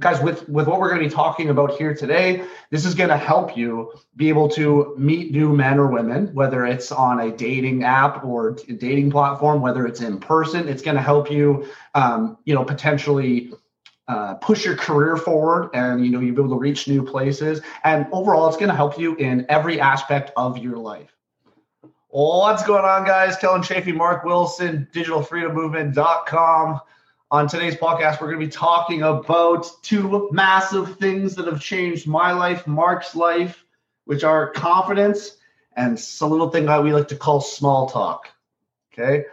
guys with with what we're going to be talking about here today this is going to help you be able to meet new men or women whether it's on a dating app or a dating platform whether it's in person. It's going to help you um, you know potentially uh, push your career forward and you know you'll be able to reach new places. And overall it's going to help you in every aspect of your life. What's going on guys? Kelland chafee mark wilson digitalfreedommovement.com on today's podcast, we're going to be talking about two massive things that have changed my life, Mark's life, which are confidence and a little thing that we like to call small talk. Okay.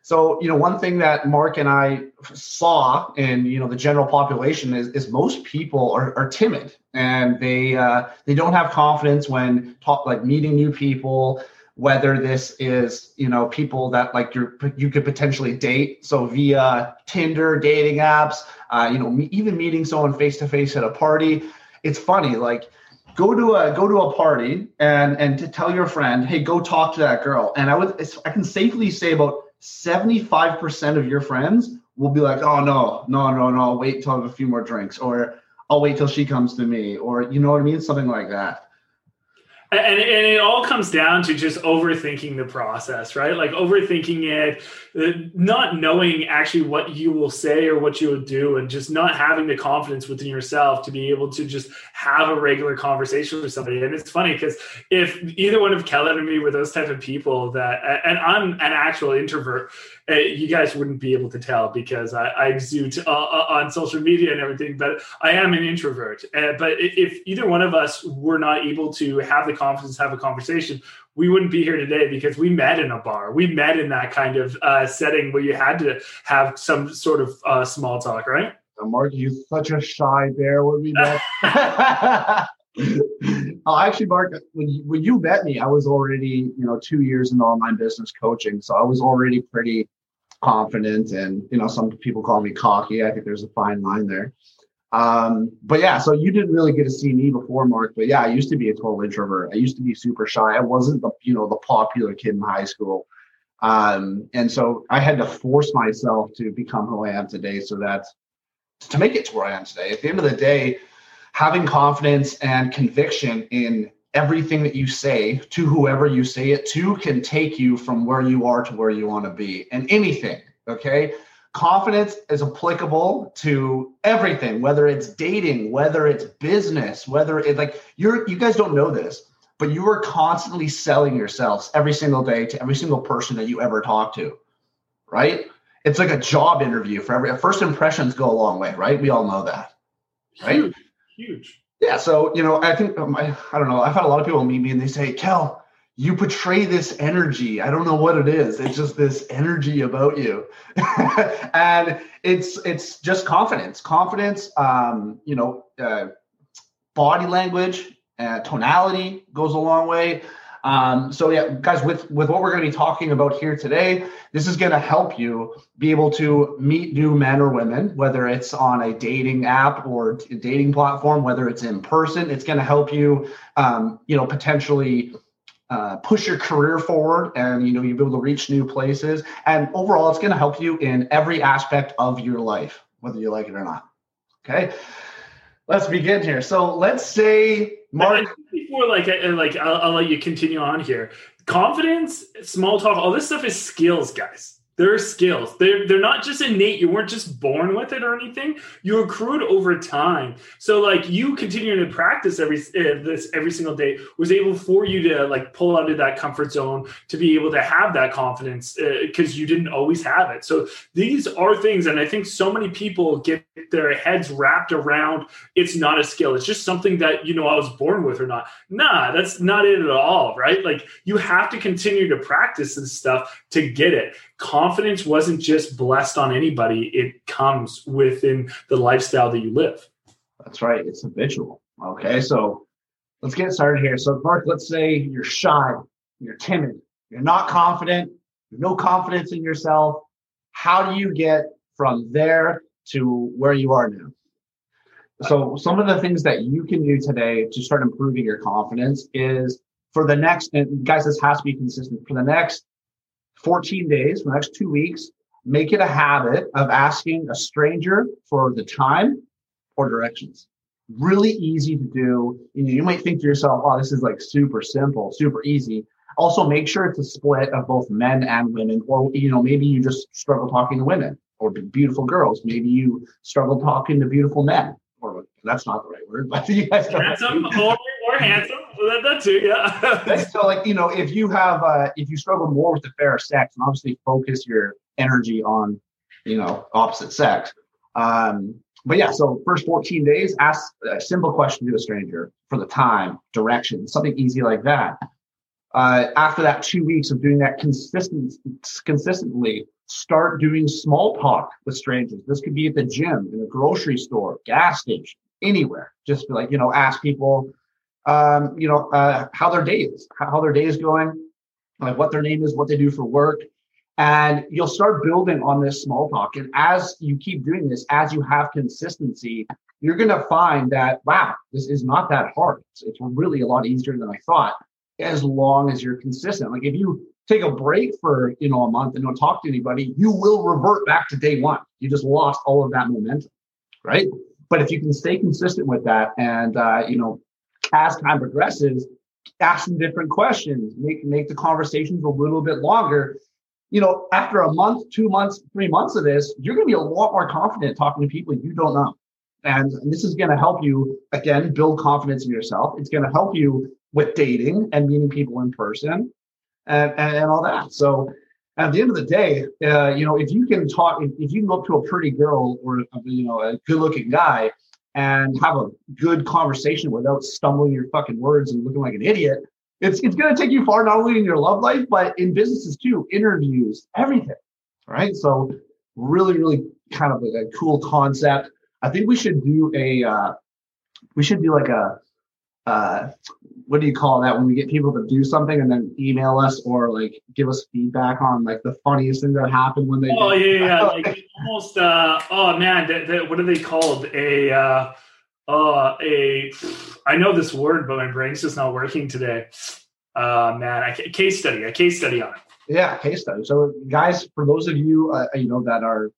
So, you know, one thing that Mark and I saw in, you know, the general population is, is most people are, are timid and they, uh, they don't have confidence when talk, like meeting new people whether this is you know people that like you you could potentially date. So via tinder dating apps uh, you know even meeting someone face to face at a party. It's funny like go to a go to a party and and to tell your friend hey go talk to that girl. And i would i can safely say about 75% of your friends will be like oh no no no no I'll wait till i have a few more drinks or i'll wait till she comes to me or you know what i mean? Something like that and, and it all comes down to just overthinking the process right? Like overthinking it uh, not knowing actually what you will say or what you will do and just not having the confidence within yourself to be able to just have a regular conversation with somebody. And it's funny because if either one of Kelland and me were those type of people that and i'm an actual introvert you guys wouldn't be able to tell because i, I exude uh, uh, on social media and everything but i am an introvert uh, but if either one of us were not able to have the confidence have a conversation we wouldn't be here today because we met in a bar. We met in that kind of uh, setting where you had to have some sort of uh, small talk, right? Mark, you're such a shy bear when we met. oh, actually, Mark, when you, when you met me, I was already, you know, two years in online business coaching. So I was already pretty confident and, you know, some people call me cocky. I think there's a fine line there. Um, but yeah, so you didn't really get to see me before, Mark. But yeah, I used to be a total introvert. I used to be super shy. I wasn't the you know the popular kid in high school, um, and so I had to force myself to become who I am today. So that to make it to where I am today. At the end of the day, having confidence and conviction in everything that you say to whoever you say it to can take you from where you are to where you want to be, and anything. Okay? Confidence is applicable to everything whether it's dating whether it's business whether it's like you're you guys don't know this but you are constantly selling yourselves every single day to every single person that you ever talk to right? It's like a job interview for every first impressions go a long way right? We all know that right? Huge, huge. yeah so you know i think um, I, I don't know i've had a lot of people meet me and they say kel you portray this energy. I don't know what it is. It's just this energy about you. and it's it's just confidence. Confidence, um, you know, uh, body language, uh, tonality goes a long way. Um, so yeah, guys, with with what we're going to be talking about here today, this is going to help you be able to meet new men or women, whether it's on a dating app or a dating platform, whether it's in person. It's going to help you, um, you know, potentially uh, push your career forward and you know you'll be able to reach new places. And overall it's going to help you in every aspect of your life whether you like it or not. Okay let's begin here. So let's say mark before like like I'll, I'll let you continue on here. Confidence small talk all this stuff is skills guys they're skills. They're they're not just innate. You weren't just born with it or anything. You accrued over time. So like you continuing to practice every uh, this every single day was able for you to like pull out of that comfort zone to be able to have that confidence because uh, you didn't always have it. So these are things, and I think so many people get their heads wrapped around it's not a skill. It's just something that you know I was born with or not. Nah, that's not it at all. Right? Like you have to continue to practice this stuff to get it confidence wasn't just blessed on anybody, it comes within the lifestyle that you live. That's right. It's habitual. Okay. So let's get started here. So, Mark, let's say you're shy, you're timid, you're not confident, no confidence in yourself. How do you get from there to where you are now? So, some of the things that you can do today to start improving your confidence is for the next, and guys, this has to be consistent for the next 14 days, the next two weeks, make it a habit of asking a stranger for the time or directions. Really easy to do. You might think to yourself, oh, this is like super simple, super easy. Also, make sure it's a split of both men and women, or you know, maybe you just struggle talking to women or beautiful girls. Maybe you struggle talking to beautiful men, or that's not the right word, but you guys. Handsome or, or handsome, that, that too, yeah. so, like you know, if you have, uh, if you struggle more with the fair sex, and obviously focus your energy on, you know, opposite sex. Um, but yeah, so first 14 days, ask a simple question to a stranger for the time, direction, something easy like that. Uh, after that two weeks of doing that consistent, consistently, start doing small talk with strangers. This could be at the gym, in a grocery store, gas station, anywhere. Just like, you know, ask people, um, you know, uh, how their day is, how their day is going, like what their name is, what they do for work. And you'll start building on this small talk. And as you keep doing this, as you have consistency, you're going to find that, wow, this is not that hard. It's, it's really a lot easier than I thought as long as you're consistent. Like if you take a break for you know a month and don't talk to anybody, you will revert back to day one. You just lost all of that momentum, right? But if you can stay consistent with that, and uh, you know, as time progresses, ask some different questions, make make the conversations a little bit longer. You know, after a month, two months, three months of this, you're going to be a lot more confident talking to people you don't know. And this is going to help you again build confidence in yourself. It's going to help you with dating and meeting people in person and, and, and all that. So at the end of the day, uh, you know, if you can talk, if, if you can look to a pretty girl or you know a good-looking guy and have a good conversation without stumbling your fucking words and looking like an idiot, it's it's going to take you far not only in your love life but in businesses too, interviews, everything. Right. So really, really kind of a, a cool concept. I think we should do a uh, we should do like a uh, what do you call that when we get people to do something and then email us or like give us feedback on like the funniest thing that happened when they oh yeah yeah like almost uh oh man that, that, what are they called? A uh uh a i know this word but my brain's just not working today. Uh man I, case study a case study on it. Yeah case study. So guys for those of you uh, you know that are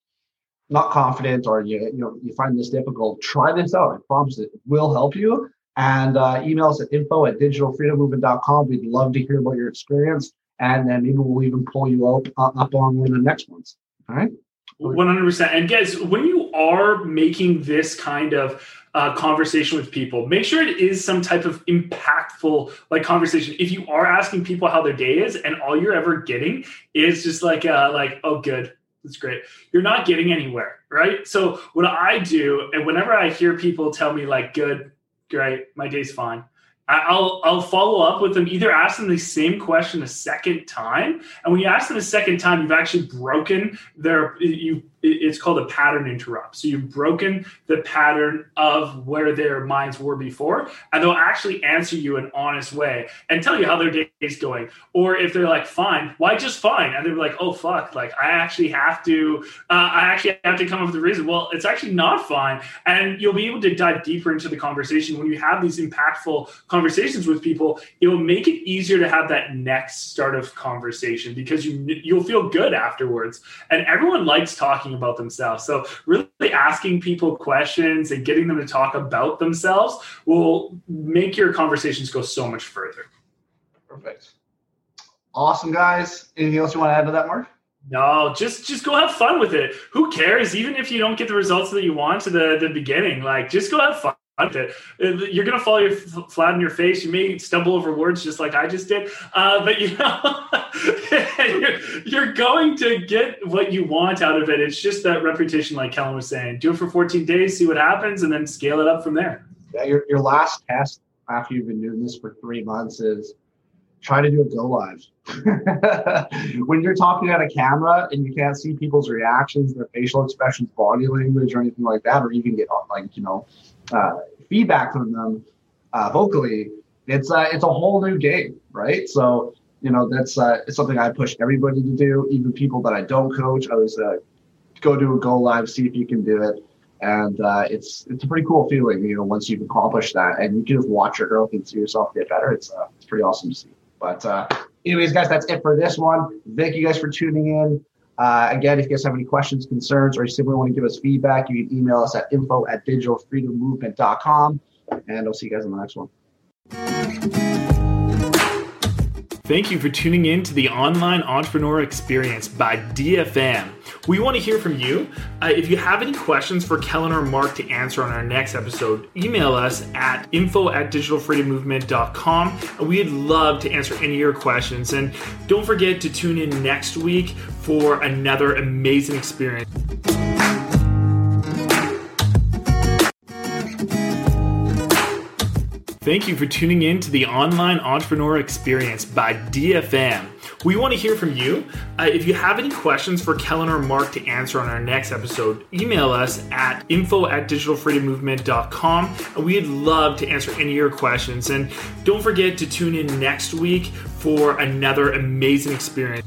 not confident or you you know you find this difficult try this out. I promise it will help you and uh, email us at info at digitalfreedommovement.com. We'd love to hear about your experience. And then maybe we'll even pull you up, uh, up on one of the next ones. All right. 100%. And guys, when you are making this kind of uh, conversation with people, make sure it is some type of impactful like conversation. If you are asking people how their day is and all you're ever getting is just like, uh, like, oh, good, that's great. You're not getting anywhere, right? So what I do, and whenever I hear people tell me like, good, great, my day's fine. I'll I'll follow up with them. Either ask them the same question a second time, and when you ask them a second time, you've actually broken their you it's called a pattern interrupt. So you've broken the pattern of where their minds were before, and they'll actually answer you in an honest way and tell you how their day is going. Or if they're like, fine, why just fine? And they're like, oh, fuck, like I actually have to, uh, I actually have to come up with a reason. Well, it's actually not fine. And you'll be able to dive deeper into the conversation. When you have these impactful conversations with people, it'll make it easier to have that next start of conversation because you, you'll feel good afterwards. And everyone likes talking about themselves. So really asking people questions and getting them to talk about themselves will make your conversations go so much further. Perfect. Awesome guys. Anything else you want to add to that, Mark? No, just just go have fun with it. Who cares? Even if you don't get the results that you want to the, the beginning, like just go have fun it. You're going to fall your flat on your face. You may stumble over words just like I just did, uh, but you know, you're, you're, going to get what you want out of it. It's just that repetition, like Kelland was saying. Do it for 14 days, see what happens, and then scale it up from there. Yeah, your, your last test after you've been doing this for three months is try to do a go live. when you're talking at a camera and you can't see people's reactions, their facial expressions, body language, or anything like that, or even get on, like you know uh, feedback from them uh, vocally, it's uh, it's a whole new game, right? So you know that's uh, it's something I push everybody to do, even people that I don't coach. I always uh, go do a go live, see if you can do it, and uh, it's it's a pretty cool feeling, you know, once you've accomplished that, and you can just watch your growth and see yourself get better. It's it's pretty awesome to see. But uh, anyways, guys, that's it for this one. Thank you guys for tuning in. Uh, again, if you guys have any questions, concerns, or you simply want to give us feedback, you can email us at info at digitalfreedommovement.com. And I'll see you guys in the next one. Thank you for tuning in to the Online Entrepreneur Experience by DFM. We want to hear from you. Uh, if you have any questions for Kelland or Mark to answer on our next episode, email us at info at digitalfreedommovement.com. We'd love to answer any of your questions. And don't forget to tune in next week for another amazing experience. Thank you for tuning in to the Online Entrepreneur Experience by DFM. We want to hear from you. Uh, if you have any questions for Kelland or Mark to answer on our next episode, email us at info at digitalfreedommovement.com. We'd love to answer any of your questions. And don't forget to tune in next week for another amazing experience.